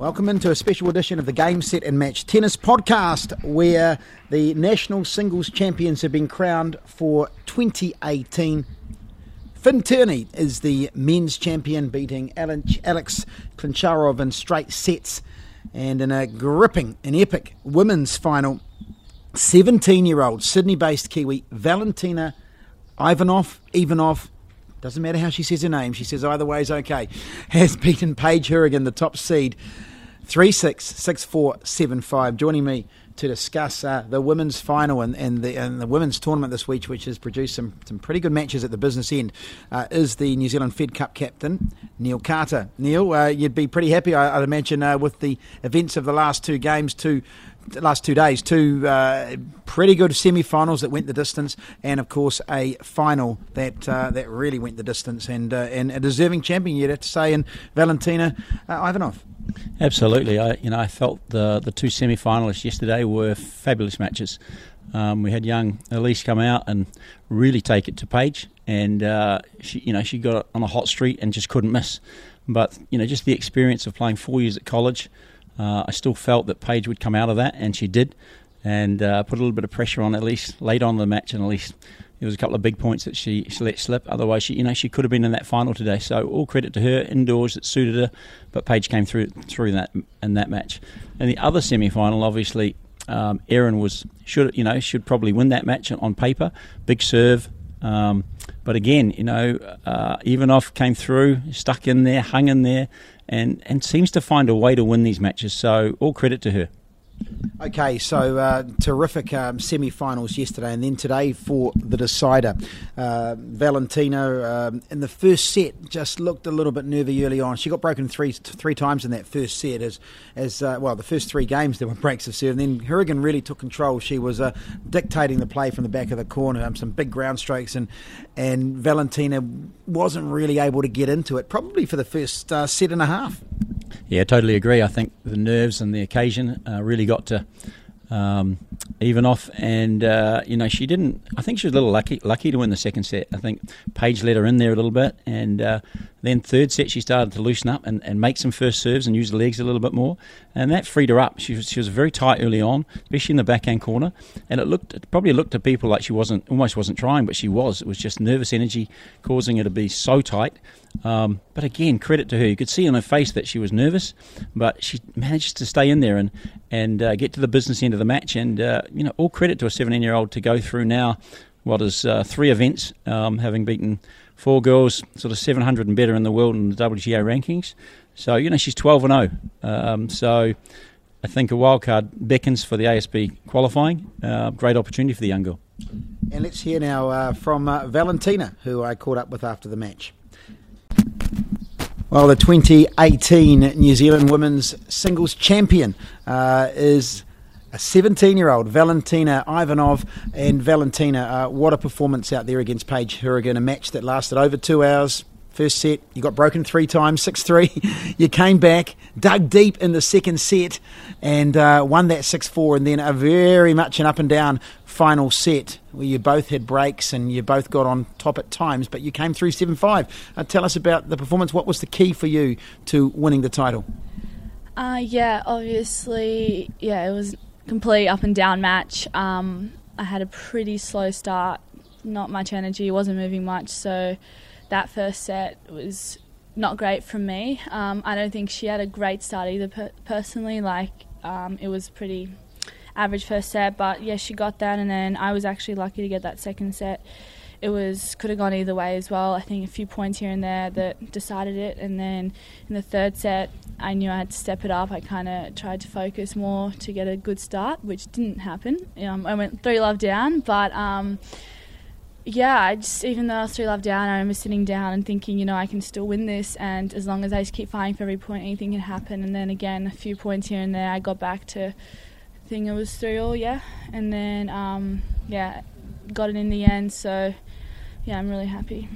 Welcome into a special edition of the Game Set and Match Tennis podcast, where the national singles champions have been crowned for 2018. Finn Tierney is the men's champion, beating Alex Klintcharov in straight sets. And in a gripping and epic women's final, 17 year old Sydney based Kiwi Valentina Ivanov, Ivanov, doesn't matter how she says her name, she says either way is okay, has beaten Paige Hourigan, the top seed, 366475. Joining me to discuss uh, the women's final and, and, the, and the women's tournament this week, which has produced some, some pretty good matches at the business end, uh, is the New Zealand Fed Cup captain, Neil Carter. Neil, uh, you'd be pretty happy, I, would imagine, uh, with the events of the last two games, two last two days, two uh, pretty good semi-finals that went the distance, and of course a final that uh, that really went the distance, and uh, and a deserving champion you'd have to say in Valentina uh, Ivanov. Absolutely, I you know I felt the the two semi-finalists yesterday were fabulous matches. Um, we had young Elise come out and really take it to Paige, and uh, she you know she got on a hot streak and just couldn't miss. But you know just the experience of playing four years at college, uh, I still felt that Paige would come out of that, and she did, and uh, put a little bit of pressure on Elise late on in the match, and Elise there was a couple of big points that she, she let slip. Otherwise, she you know she could have been in that final today. So all credit to her indoors. It suited her, but Paige came through through that in that match. And the other semi final, obviously, um, Erin was should you know should probably win that match on paper. Big serve. Um, but again, you know, uh, Ivanov came through, stuck in there, hung in there, and, and seems to find a way to win these matches. So all credit to her. Okay, so uh, terrific um, semi-finals yesterday, and then today for the decider. Uh, Valentina um, in the first set just looked a little bit nervy early on. She got broken three three times in that first set, as as uh, well. The first three games there were breaks of serve, and then Hourigan really took control. She was uh, dictating the play from the back of the corner, um, some big ground strokes, and and Valentina wasn't really able to get into it, probably for the first uh, set and a half. Yeah, totally agree. I think the nerves and the occasion uh, really got to um, Ivanov, and uh, you know she didn't. I think she was a little lucky lucky to win the second set. I think Paige let her in there a little bit, and uh, then third set she started to loosen up and, and make some first serves and use the legs a little bit more, and that freed her up. She was, she was very tight early on, especially in the backhand corner, and it looked it probably looked to people like she wasn't almost wasn't trying, but she was. It was just nervous energy causing her to be so tight. Um, but again, credit to her. You could see on her face that she was nervous, but she managed to stay in there and and uh, get to the business end of the match. And uh, you know, all credit to a 17 year old to go through now what is uh, three events, um, having beaten four girls, sort of 700 and better in the world in the WTA rankings. So you know, she's 12 and 0. Um, so I think a wild card beckons for the ASB qualifying. Uh, great opportunity for the young girl. And let's hear now uh, from uh, Valentina, who I caught up with after the match. Well, the 2018 New Zealand Women's Singles Champion uh, is a 17 year old, Valentina Ivanov. And Valentina, uh, what a performance out there against Paige Hourigan, a match that lasted over two hours. First set, you got broken three times, 6 3. you came back, dug deep in the second set, and uh, won that 6 4. And then a very much an up and down final set where you both had breaks and you both got on top at times, but you came through 7 5. Uh, tell us about the performance. What was the key for you to winning the title? Uh, yeah, obviously, yeah, it was complete up and down match. Um, I had a pretty slow start, not much energy, wasn't moving much, so that first set was not great from me. Um, I don't think she had a great start either, per- personally. Like, um, it was pretty average first set, but yeah, she got that, and then I was actually lucky to get that second set. It was could have gone either way as well. I think a few points here and there that decided it, and then in the third set, I knew I had to step it up. I kind of tried to focus more to get a good start, which didn't happen. Um, I went three love down, but. Um, yeah, I just even though I was three love down, I remember sitting down and thinking, you know, I can still win this, and as long as I just keep fighting for every point, anything can happen. And then again, a few points here and there, I got back to think it was three all, yeah. And then um, yeah, got it in the end. So yeah, I'm really happy.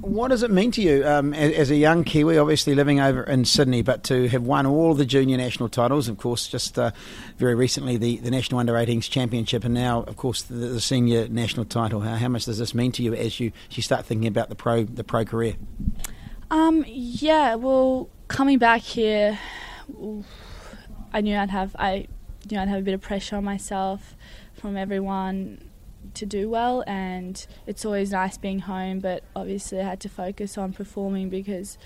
What does it mean to you um, as, as, a young Kiwi, obviously living over in Sydney, but to have won all the junior national titles, of course, just uh, very recently the, the National Under 18s Championship, and now, of course, the, the senior national title. How, how, much does this mean to you as you, you start thinking about the pro the pro career? Um, yeah, well, coming back here I knew I'd have I knew I'd have a bit of pressure on myself from everyone to do well, and it's always nice being home. But obviously, I had to focus on performing because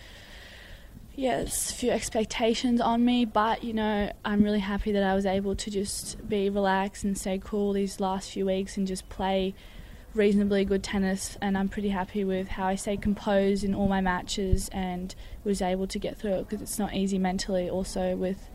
a few expectations on me, but you know, I'm really happy that I was able to just be relaxed and stay cool these last few weeks and just play reasonably good tennis. And I'm pretty happy with how I stayed composed in all my matches and was able to get through it because it's not easy mentally, also with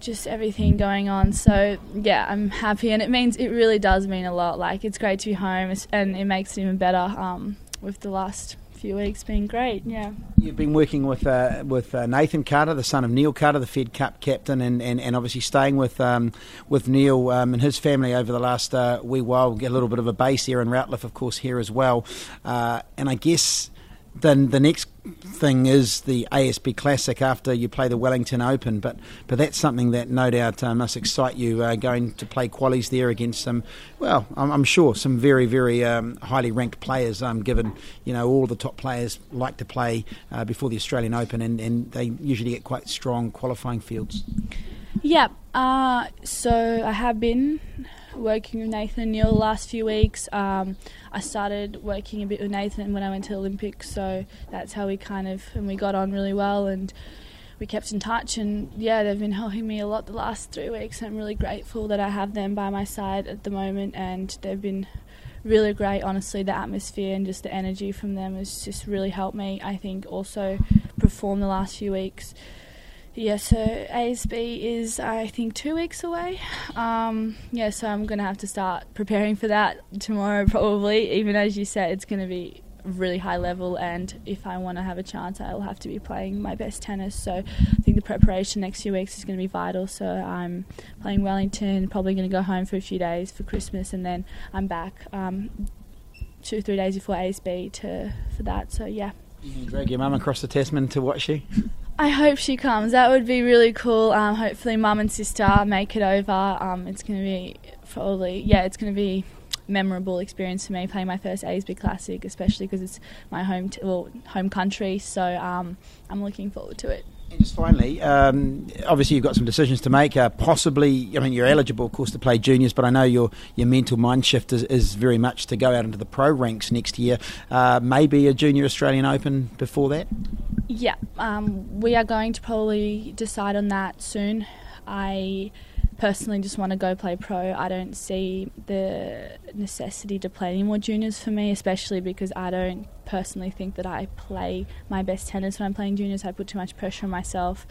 just everything going on. So yeah, I'm happy, and it means it really does mean a lot. Like it's great to be home, and it makes it even better um, with the last few weeks being great. Yeah. You've been working with uh, with uh, Nathan Carter, the son of Neil Carter, the Fed Cup captain, and, and, and obviously staying with um, with Neil um, and his family over the last uh, wee while. Get a little bit of a base here in Routliffe, of course, here as well. Uh, and I guess then the next thing is the ASB Classic after you play the Wellington Open, but but that's something that no doubt uh, must excite you uh, going to play qualies there against some, well, I'm, I'm sure some very very um, highly ranked players. Um, given you know all the top players like to play uh, before the Australian Open, and, and they usually get quite strong qualifying fields. Yeah, uh, so I have been working with Nathan Neil the last few weeks. Um, I started working a bit with Nathan when I went to the Olympics, so that's how we kind of and we got on really well and we kept in touch. And yeah, they've been helping me a lot the last three weeks. I'm really grateful that I have them by my side at the moment, and they've been really great. Honestly, the atmosphere and just the energy from them has just really helped me. I think also perform the last few weeks. Yeah, so ASB is I think two weeks away. Um, yeah, so I'm gonna have to start preparing for that tomorrow probably. Even as you said, it's gonna be really high level, and if I want to have a chance, I'll have to be playing my best tennis. So I think the preparation next few weeks is going to be vital. So I'm playing Wellington, probably going to go home for a few days for Christmas, and then I'm back um, two or three days before ASB to for that. So yeah. You can drag your mum across the Tasman to watch you. I hope she comes. That would be really cool. Um, hopefully, mum and sister make it over. Um, it's going to be probably, yeah, it's going to be memorable experience for me playing my first ASB Classic, especially because it's my home t- well, home country. So um, I'm looking forward to it. And just finally, um, obviously you've got some decisions to make. Uh, possibly, I mean, you're eligible, of course, to play juniors, but I know your your mental mind shift is, is very much to go out into the pro ranks next year. Uh, maybe a junior Australian Open before that. Yeah, um, we are going to probably decide on that soon. I personally just want to go play pro. I don't see the necessity to play any more juniors for me, especially because I don't personally think that I play my best tennis when I'm playing juniors. I put too much pressure on myself.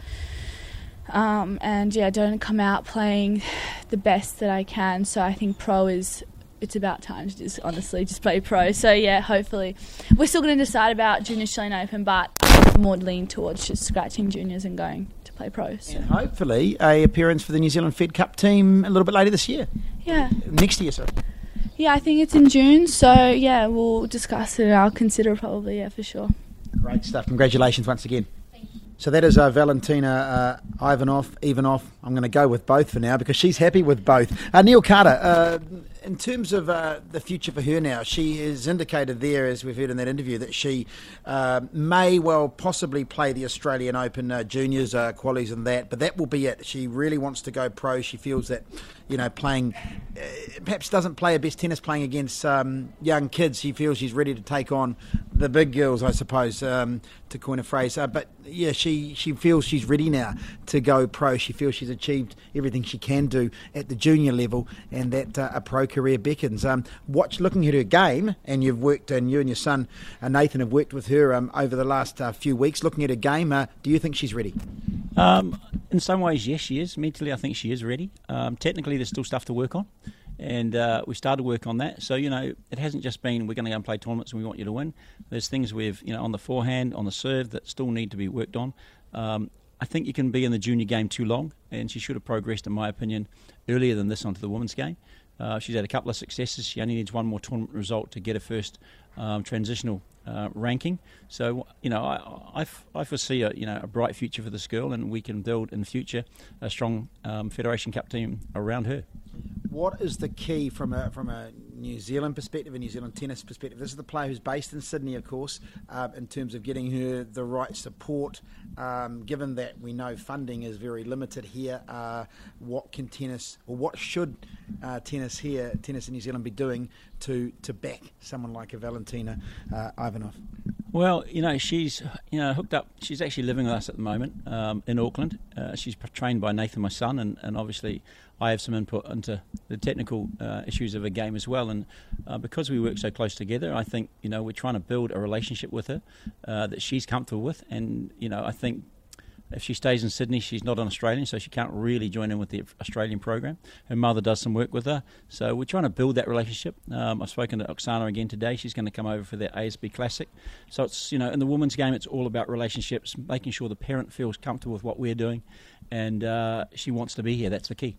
Um, and yeah, I don't come out playing the best that I can. So I think pro is it's about time to just honestly just play pro. So yeah, hopefully we're still going to decide about junior Australian Open, but more lean towards just scratching juniors and going to play pro. So. And hopefully a appearance for the New Zealand Fed Cup team a little bit later this year. Yeah. Next year, sorry. Yeah, I think it's in June. So yeah, we'll discuss it. I'll consider probably yeah for sure. Great stuff. Congratulations once again. So that is uh, Valentina uh, Ivanov, Ivanov. I'm going to go with both for now because she's happy with both. Uh, Neil Carter, uh, in terms of uh, the future for her now, she has indicated there, as we've heard in that interview, that she uh, may well possibly play the Australian Open uh, juniors uh, qualities and that, but that will be it. She really wants to go pro. She feels that, you know, playing, uh, perhaps doesn't play her best tennis playing against um, young kids. She feels she's ready to take on the big girls, I suppose, um, to coin a phrase. Uh, but yeah, she, she feels she's ready now to go pro. She feels she's achieved everything she can do at the junior level and that a pro career beckons. Um, watch looking at her game, and you've worked, and you and your son uh, Nathan have worked with her um, over the last uh, few weeks. Looking at her game, uh, do you think she's ready? Um, in some ways, yes, she is. Mentally, I think she is ready. Um, technically, there's still stuff to work on. And uh, we started work on that. So, you know, it hasn't just been we're going to go and play tournaments and we want you to win. There's things we've, you know, on the forehand, on the serve that still need to be worked on. Um, I think you can be in the junior game too long, and she should have progressed, in my opinion, earlier than this onto the women's game. Uh, she's had a couple of successes. She only needs one more tournament result to get her first um, transitional uh, ranking. So you know, I, I, I, foresee a you know a bright future for this girl, and we can build in the future a strong um, Federation Cup team around her. What is the key from a from a New Zealand perspective, a New Zealand tennis perspective. This is the player who's based in Sydney, of course, uh, in terms of getting her the right support. Um, given that we know funding is very limited here, uh, what can tennis, or what should uh, tennis here, tennis in New Zealand, be doing to to back someone like a Valentina uh, Ivanov? Well, you know, she's you know hooked up. She's actually living with us at the moment um, in Auckland. Uh, she's trained by Nathan, my son, and, and obviously I have some input into the technical uh, issues of a game as well. And uh, because we work so close together, I think you know we're trying to build a relationship with her uh, that she's comfortable with. And you know, I think if she stays in Sydney, she's not an Australian, so she can't really join in with the Australian program. Her mother does some work with her, so we're trying to build that relationship. Um, I've spoken to Oksana again today. She's going to come over for the ASB Classic. So it's you know in the women's game, it's all about relationships, making sure the parent feels comfortable with what we're doing, and uh, she wants to be here. That's the key.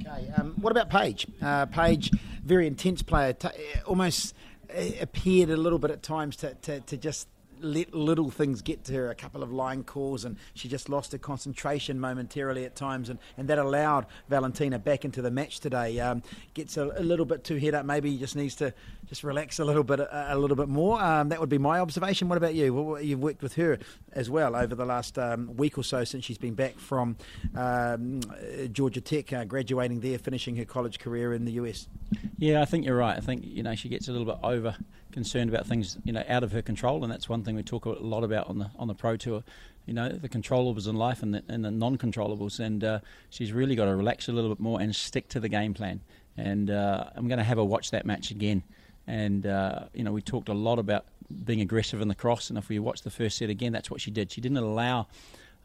Okay. Um, what about Paige? Uh, Paige, very intense player, t- almost uh, appeared a little bit at times to, to, to just let little things get to her, a couple of line calls, and she just lost her concentration momentarily at times, and, and that allowed Valentina back into the match today. Um, gets a, a, little bit too head up, maybe just needs to just relax a little bit, a, a little bit more. Um, that would be my observation. What about you? Well, you've worked with her as well over the last um, week or so since she's been back from um, Georgia Tech, uh, graduating there, finishing her college career in the US. Yeah, I think you're right. I think you know she gets a little bit over concerned about things you know out of her control, and that's one thing we talk a lot about on the on the pro tour. You know the controllables in life and the, and the non-controllables, and uh, she's really got to relax a little bit more and stick to the game plan. And uh, I'm going to have her watch that match again. And uh, you know we talked a lot about being aggressive in the cross, and if we watch the first set again, that's what she did. She didn't allow.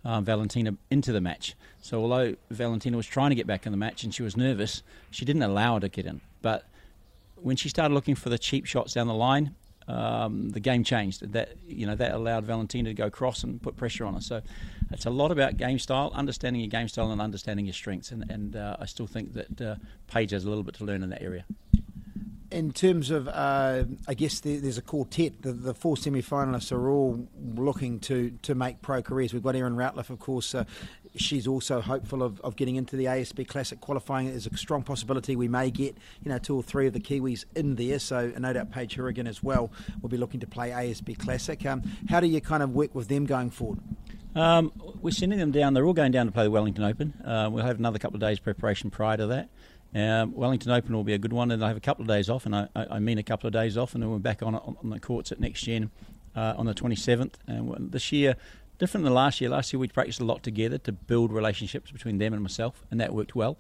Um, Valentina into the match. So although Valentina was trying to get back in the match and she was nervous, she didn't allow her to get in. But when she started looking for the cheap shots down the line, um, the game changed. That you know that allowed Valentina to go cross and put pressure on her. So it's a lot about game style, understanding your game style, and understanding your strengths. And, and uh, I still think that uh, Paige has a little bit to learn in that area in terms of, uh, I guess there's a quartet. The, the four semi-finalists are all looking to, to make pro careers. We've got Erin Routliffe, of course. Uh, she's also hopeful of, of getting into the ASB Classic qualifying. There's a strong possibility we may get, you know, two or three of the Kiwis in there. So no doubt Paige Hourigan as well will be looking to play ASB Classic. Um, how do you kind of work with them going forward? Um, we're sending them down. They're all going down to play the Wellington Open. Uh, we'll have another couple of days preparation prior to that. Um, Wellington Open will be a good one, and I have a couple of days off, and I, I mean a couple of days off, and then we're back on on the courts at next gen uh, on the 27th. And this year, different than last year. Last year we practiced a lot together to build relationships between them and myself, and that worked well.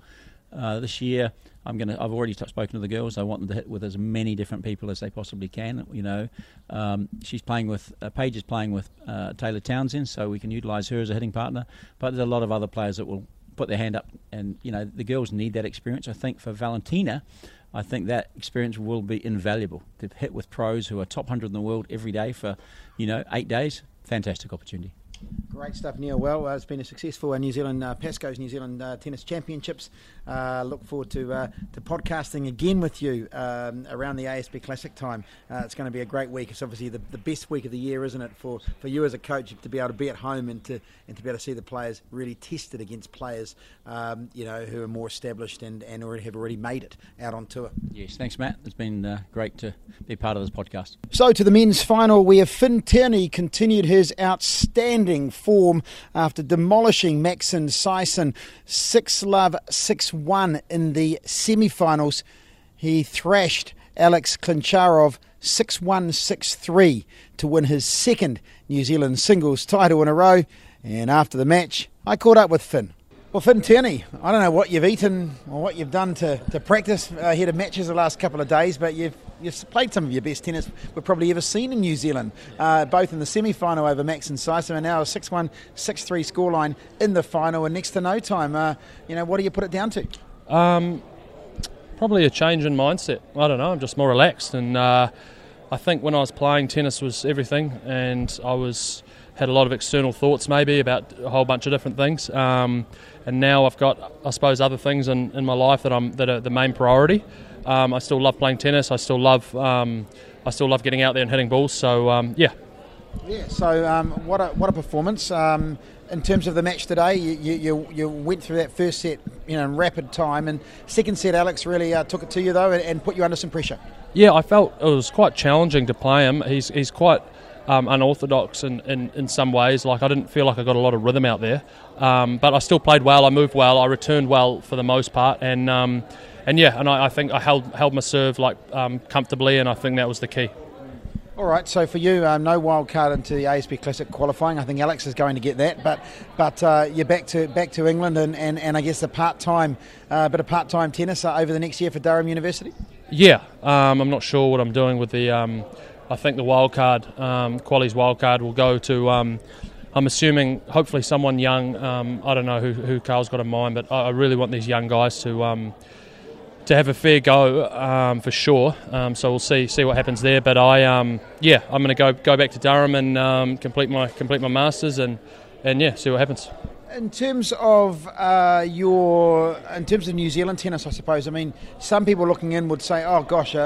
Uh, this year, I'm gonna. I've already spoken to the girls. I want them to hit with as many different people as they possibly can. You know, um, she's playing with uh, Paige is playing with uh, Taylor Townsend, so we can utilise her as a hitting partner. But there's a lot of other players that will put their hand up, and you know the girls need that experience. I think for Valentina, I think that experience will be invaluable to hit with pros who are top hundred in the world every day for, you know, eight days. Fantastic opportunity. Great stuff, Neil. Well, uh, it's been a successful uh, New Zealand uh, Pasco's New Zealand uh, Tennis Championships. Uh, look forward to uh, to podcasting again with you um, around the ASB Classic time. it's going to be a great week. It's obviously the, the best week of the year, isn't it, for, for you as a coach to be able to be at home and to and to be able to see the players really tested against players, um, you know, who are more established and, and already have already made it out on tour. Yes, thanks, Matt. It's been great to be part of this podcast. So to the men's final, where Finn Tierney continued his outstanding form after demolishing Maxim Sison 6 love 6 1 in the semi finals. He thrashed Alex Klintcharov 6 1 6 3 to win his second New Zealand singles title in a row. And after the match, I caught up with Finn. Well, Finn Tierney, I don't know what you've eaten or what you've done to, to practice ahead of matches the last couple of days, but you've you've played some of your best tennis we've probably ever seen in New Zealand, uh, both in the semi-final over Maxim Sison and now a 6-1, 6-3 scoreline in the final and next to no time. Uh, you know, what do you put it down to? Um, probably a change in mindset. I don't know. I'm just more relaxed, and uh, I think when I was playing, tennis was everything, and I was had a lot of external thoughts maybe about a whole bunch of different things. Um, and now I've got, I suppose, other things in, in my life that I'm that are the main priority. Um, I still love playing tennis. I still love um, I still love getting out there and hitting balls. So um, yeah. Yeah. So um, what a what a performance. Um, in terms of the match today, you, you, you went through that first set, you know, in rapid time, and second set, Alex really uh, took it to you though, and, and, put you under some pressure. Yeah, I felt it was quite challenging to play him. He's he's quite um, unorthodox in, in, in some ways. Like I didn't feel like I got a lot of rhythm out there, um, but I still played well. I moved well. I returned well for the most part, and um, and yeah, and I, I, think I held held my serve like um, comfortably, and I think that was the key. All right, so for you, um, no wild card into the ASB Classic qualifying. I think Alex is going to get that, but but uh, you're back to back to England, and, and, and I guess a part time uh, bit of part time tennis uh, over the next year for Durham University. Yeah, um, I'm not sure what I'm doing with the. Um, I think the wild card, um, Quali's wild card, will go to. Um, I'm assuming, hopefully, someone young. Um, I don't know who, who Carl's got in mind, but I, I really want these young guys to um, to have a fair go um, for sure. Um, so we'll see see what happens there. But I, um, yeah, I'm going to go go back to Durham and um, complete my complete my masters and and yeah, see what happens. In terms of uh, your, in terms of New Zealand tennis, I suppose. I mean, some people looking in would say, "Oh gosh, a,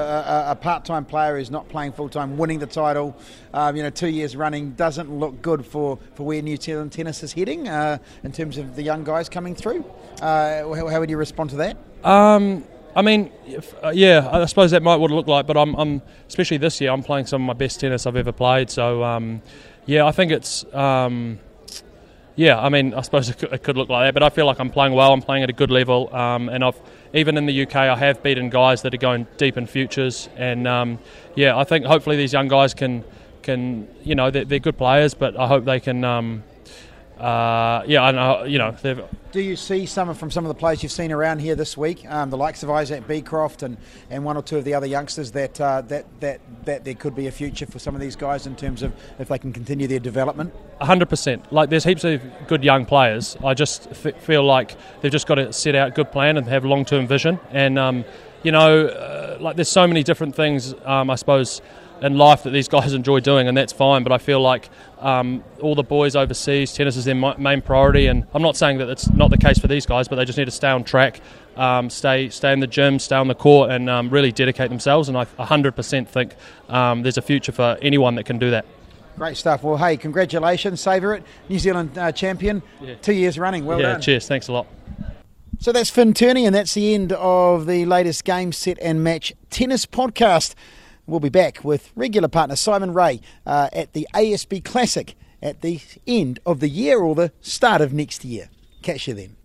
a, a part-time player is not playing full-time, winning the title, um, you know, two years running doesn't look good for, for where New Zealand tennis is heading uh, in terms of the young guys coming through." Uh, how, how, would you respond to that? Um, I mean, if, uh, yeah, I suppose that might what it look like, but I'm, I'm, especially this year, I'm playing some of my best tennis I've ever played. So, um, yeah, I think it's, um, yeah, I mean, I suppose it could, it could, look like that, but I feel like I'm playing well. I'm playing at a good level, um, and I've even in the UK, I have beaten guys that are going deep in futures, and um, yeah, I think hopefully these young guys can, can, you know, they're, they're good players, but I hope they can um, uh, yeah, I know. You know, do you see some from some of the players you've seen around here this week, um, the likes of Isaac Becroft and, and one or two of the other youngsters, that, uh, that that that there could be a future for some of these guys in terms of if they can continue their development? hundred percent. Like there's heaps of good young players. I just f- feel like they've just got to set out a good plan and have long term vision. And um, you know, uh, like there's so many different things. Um, I suppose in life that these guys enjoy doing, and that's fine. But I feel like um, all the boys overseas, tennis is their main priority, and I'm not saying that it's not the case for these guys, but they just need to stay on track, um, stay stay in the gym, stay on the court, and um, really dedicate themselves. And I 100% think um, there's a future for anyone that can do that. Great stuff. Well, hey, congratulations, savour it, New Zealand uh, champion, yeah. two years running. Well yeah, done. cheers. Thanks a lot. So that's Finn Tierney, and that's the end of the latest game, set, and match tennis podcast. We'll be back with regular partner Simon Ray uh, at the ASB Classic at the end of the year or the start of next year. Catch you then.